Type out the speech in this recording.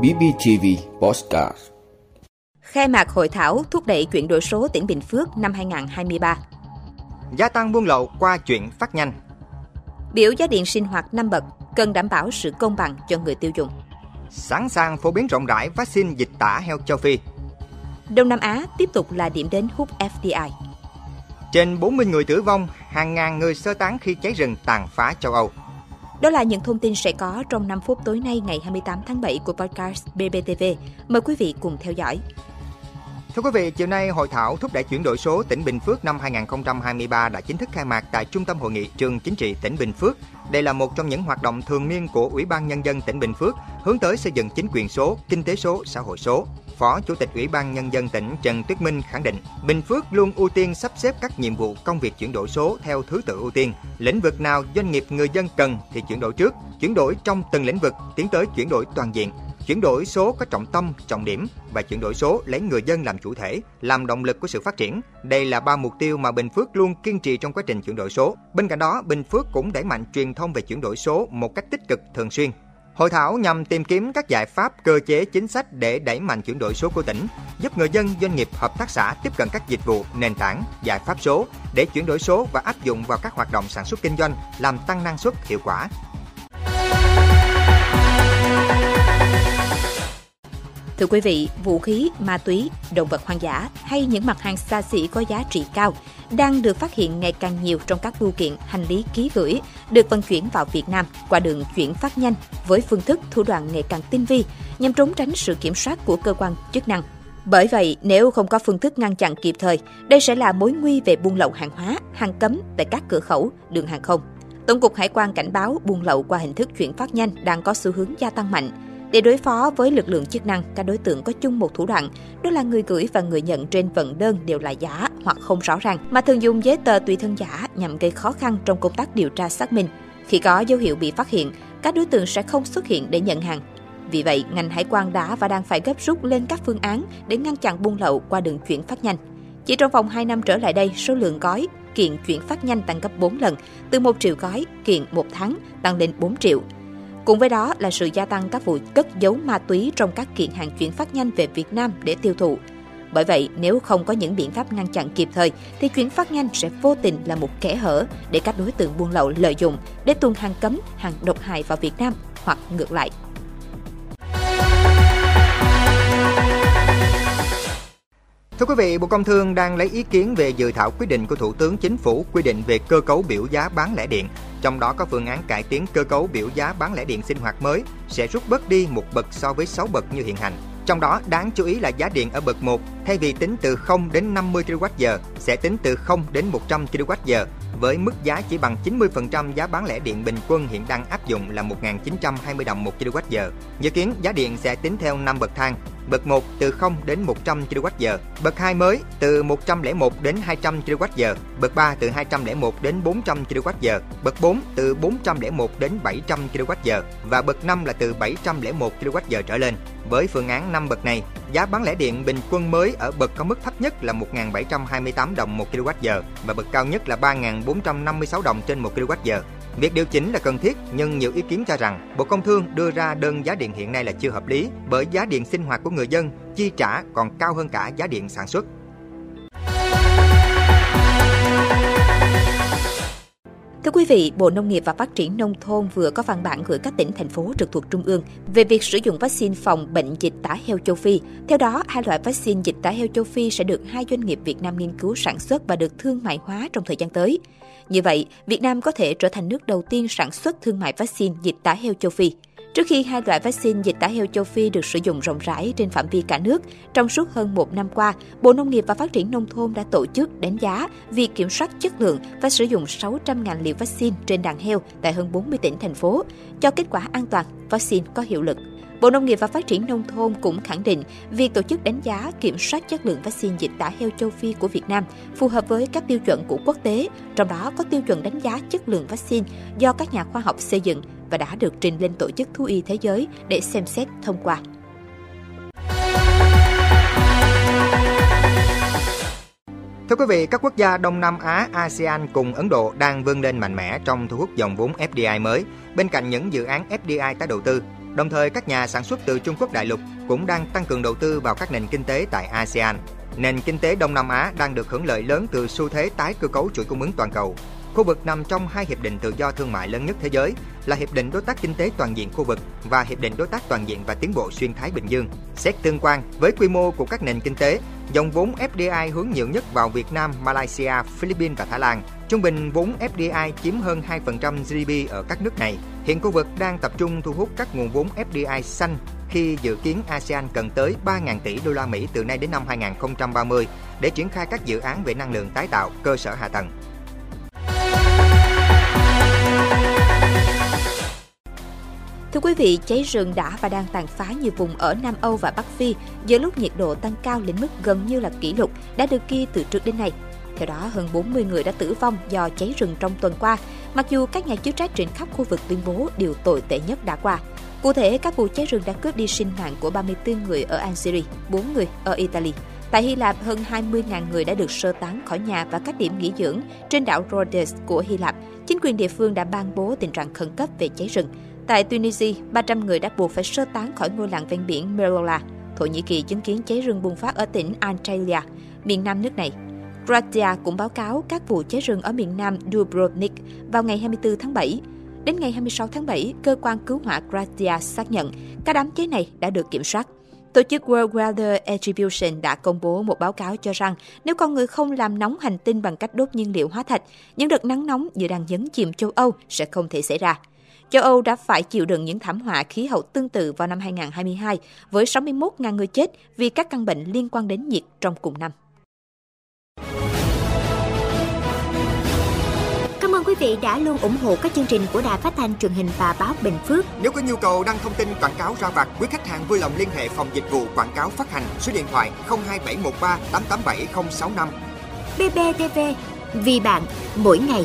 BBTV Postcard Khai mạc hội thảo thúc đẩy chuyển đổi số tỉnh Bình Phước năm 2023 Gia tăng buôn lậu qua chuyện phát nhanh. Biểu giá điện sinh hoạt 5 bậc cần đảm bảo sự công bằng cho người tiêu dùng. Sẵn sàng phổ biến rộng rãi vaccine dịch tả heo châu Phi. Đông Nam Á tiếp tục là điểm đến hút FDI Trên 40 người tử vong, hàng ngàn người sơ tán khi cháy rừng tàn phá châu Âu đó là những thông tin sẽ có trong 5 phút tối nay ngày 28 tháng 7 của podcast BBTV. Mời quý vị cùng theo dõi. Thưa quý vị, chiều nay hội thảo thúc đẩy chuyển đổi số tỉnh Bình Phước năm 2023 đã chính thức khai mạc tại Trung tâm Hội nghị Trường Chính trị tỉnh Bình Phước. Đây là một trong những hoạt động thường niên của Ủy ban Nhân dân tỉnh Bình Phước hướng tới xây dựng chính quyền số, kinh tế số, xã hội số. Phó Chủ tịch Ủy ban Nhân dân tỉnh Trần Tuyết Minh khẳng định, Bình Phước luôn ưu tiên sắp xếp các nhiệm vụ công việc chuyển đổi số theo thứ tự ưu tiên. Lĩnh vực nào doanh nghiệp người dân cần thì chuyển đổi trước, chuyển đổi trong từng lĩnh vực, tiến tới chuyển đổi toàn diện. Chuyển đổi số có trọng tâm, trọng điểm và chuyển đổi số lấy người dân làm chủ thể, làm động lực của sự phát triển. Đây là ba mục tiêu mà Bình Phước luôn kiên trì trong quá trình chuyển đổi số. Bên cạnh đó, Bình Phước cũng đẩy mạnh truyền thông về chuyển đổi số một cách tích cực thường xuyên. Hội thảo nhằm tìm kiếm các giải pháp cơ chế chính sách để đẩy mạnh chuyển đổi số của tỉnh, giúp người dân, doanh nghiệp, hợp tác xã tiếp cận các dịch vụ, nền tảng, giải pháp số để chuyển đổi số và áp dụng vào các hoạt động sản xuất kinh doanh, làm tăng năng suất, hiệu quả. Thưa quý vị, vũ khí, ma túy, động vật hoang dã hay những mặt hàng xa xỉ có giá trị cao đang được phát hiện ngày càng nhiều trong các bưu kiện hành lý ký gửi được vận chuyển vào Việt Nam qua đường chuyển phát nhanh với phương thức thủ đoạn ngày càng tinh vi nhằm trốn tránh sự kiểm soát của cơ quan chức năng. Bởi vậy, nếu không có phương thức ngăn chặn kịp thời, đây sẽ là mối nguy về buôn lậu hàng hóa, hàng cấm tại các cửa khẩu, đường hàng không. Tổng cục Hải quan cảnh báo buôn lậu qua hình thức chuyển phát nhanh đang có xu hướng gia tăng mạnh để đối phó với lực lượng chức năng, các đối tượng có chung một thủ đoạn, đó là người gửi và người nhận trên vận đơn đều là giả hoặc không rõ ràng, mà thường dùng giấy tờ tùy thân giả nhằm gây khó khăn trong công tác điều tra xác minh. Khi có dấu hiệu bị phát hiện, các đối tượng sẽ không xuất hiện để nhận hàng. Vì vậy, ngành hải quan đã và đang phải gấp rút lên các phương án để ngăn chặn buôn lậu qua đường chuyển phát nhanh. Chỉ trong vòng 2 năm trở lại đây, số lượng gói kiện chuyển phát nhanh tăng gấp 4 lần, từ 1 triệu gói kiện một tháng tăng lên 4 triệu. Cùng với đó là sự gia tăng các vụ cất giấu ma túy trong các kiện hàng chuyển phát nhanh về Việt Nam để tiêu thụ. Bởi vậy, nếu không có những biện pháp ngăn chặn kịp thời, thì chuyển phát nhanh sẽ vô tình là một kẽ hở để các đối tượng buôn lậu lợi dụng để tuồn hàng cấm, hàng độc hại vào Việt Nam hoặc ngược lại. Thưa quý vị, Bộ Công Thương đang lấy ý kiến về dự thảo quyết định của Thủ tướng Chính phủ quy định về cơ cấu biểu giá bán lẻ điện. Trong đó có phương án cải tiến cơ cấu biểu giá bán lẻ điện sinh hoạt mới sẽ rút bớt đi một bậc so với 6 bậc như hiện hành. Trong đó đáng chú ý là giá điện ở bậc 1 thay vì tính từ 0 đến 50 kWh sẽ tính từ 0 đến 100 kWh với mức giá chỉ bằng 90% giá bán lẻ điện bình quân hiện đang áp dụng là 1.920 đồng một kWh. Dự kiến giá điện sẽ tính theo 5 bậc thang, bậc 1 từ 0 đến 100 kWh, bậc 2 mới từ 101 đến 200 kWh, bậc 3 từ 201 đến 400 kWh, bậc 4 từ 401 đến 700 kWh và bậc 5 là từ 701 kWh trở lên. Với phương án 5 bậc này, giá bán lẻ điện bình quân mới ở bậc có mức thấp nhất là 1.728 đồng 1 kWh và bậc cao nhất là 3.456 đồng trên 1 kWh. Việc điều chỉnh là cần thiết, nhưng nhiều ý kiến cho rằng Bộ Công Thương đưa ra đơn giá điện hiện nay là chưa hợp lý bởi giá điện sinh hoạt của người dân chi trả còn cao hơn cả giá điện sản xuất. Thưa quý vị, Bộ Nông nghiệp và Phát triển Nông thôn vừa có văn bản gửi các tỉnh, thành phố trực thuộc Trung ương về việc sử dụng vaccine phòng bệnh dịch tả heo châu Phi. Theo đó, hai loại vaccine dịch tả heo châu Phi sẽ được hai doanh nghiệp Việt Nam nghiên cứu sản xuất và được thương mại hóa trong thời gian tới. Như vậy, Việt Nam có thể trở thành nước đầu tiên sản xuất thương mại vaccine dịch tả heo châu Phi. Trước khi hai loại vaccine dịch tả heo châu Phi được sử dụng rộng rãi trên phạm vi cả nước, trong suốt hơn một năm qua, Bộ Nông nghiệp và Phát triển Nông thôn đã tổ chức đánh giá việc kiểm soát chất lượng và sử dụng 600.000 liều vaccine trên đàn heo tại hơn 40 tỉnh, thành phố, cho kết quả an toàn, vaccine có hiệu lực. Bộ Nông nghiệp và Phát triển Nông thôn cũng khẳng định việc tổ chức đánh giá kiểm soát chất lượng vaccine dịch tả heo châu Phi của Việt Nam phù hợp với các tiêu chuẩn của quốc tế, trong đó có tiêu chuẩn đánh giá chất lượng vaccine do các nhà khoa học xây dựng và đã được trình lên Tổ chức Thú y Thế giới để xem xét thông qua. Thưa quý vị, các quốc gia Đông Nam Á, ASEAN cùng Ấn Độ đang vươn lên mạnh mẽ trong thu hút dòng vốn FDI mới. Bên cạnh những dự án FDI tái đầu tư, Đồng thời, các nhà sản xuất từ Trung Quốc đại lục cũng đang tăng cường đầu tư vào các nền kinh tế tại ASEAN. Nền kinh tế Đông Nam Á đang được hưởng lợi lớn từ xu thế tái cơ cấu chuỗi cung ứng toàn cầu. Khu vực nằm trong hai hiệp định tự do thương mại lớn nhất thế giới là Hiệp định Đối tác Kinh tế Toàn diện khu vực và Hiệp định Đối tác Toàn diện và Tiến bộ Xuyên Thái Bình Dương. Xét tương quan với quy mô của các nền kinh tế, dòng vốn FDI hướng nhiều nhất vào Việt Nam, Malaysia, Philippines và Thái Lan. Trung bình vốn FDI chiếm hơn 2% GDP ở các nước này. Hiện khu vực đang tập trung thu hút các nguồn vốn FDI xanh khi dự kiến ASEAN cần tới 3.000 tỷ đô la Mỹ từ nay đến năm 2030 để triển khai các dự án về năng lượng tái tạo, cơ sở hạ tầng. Thưa quý vị, cháy rừng đã và đang tàn phá nhiều vùng ở Nam Âu và Bắc Phi giữa lúc nhiệt độ tăng cao lên mức gần như là kỷ lục đã được ghi từ trước đến nay. Theo đó, hơn 40 người đã tử vong do cháy rừng trong tuần qua, mặc dù các nhà chức trách trên khắp khu vực tuyên bố điều tồi tệ nhất đã qua. Cụ thể, các vụ cháy rừng đã cướp đi sinh mạng của 34 người ở Algeria, 4 người ở Italy. Tại Hy Lạp, hơn 20.000 người đã được sơ tán khỏi nhà và các điểm nghỉ dưỡng trên đảo Rhodes của Hy Lạp. Chính quyền địa phương đã ban bố tình trạng khẩn cấp về cháy rừng. Tại Tunisia, 300 người đã buộc phải sơ tán khỏi ngôi làng ven biển Merola. Thổ Nhĩ Kỳ chứng kiến cháy rừng bùng phát ở tỉnh Antalya, miền nam nước này. Croatia cũng báo cáo các vụ cháy rừng ở miền nam Dubrovnik vào ngày 24 tháng 7. Đến ngày 26 tháng 7, cơ quan cứu hỏa Croatia xác nhận các đám cháy này đã được kiểm soát. Tổ chức World Weather Attribution đã công bố một báo cáo cho rằng nếu con người không làm nóng hành tinh bằng cách đốt nhiên liệu hóa thạch, những đợt nắng nóng như đang nhấn chìm châu Âu sẽ không thể xảy ra. Châu Âu đã phải chịu đựng những thảm họa khí hậu tương tự vào năm 2022 với 61.000 người chết vì các căn bệnh liên quan đến nhiệt trong cùng năm. Cảm ơn quý vị đã luôn ủng hộ các chương trình của Đài Phát thanh truyền hình và báo Bình Phước. Nếu có nhu cầu đăng thông tin quảng cáo ra vặt, quý khách hàng vui lòng liên hệ phòng dịch vụ quảng cáo phát hành số điện thoại 02713 887065. BBTV, vì bạn, mỗi ngày.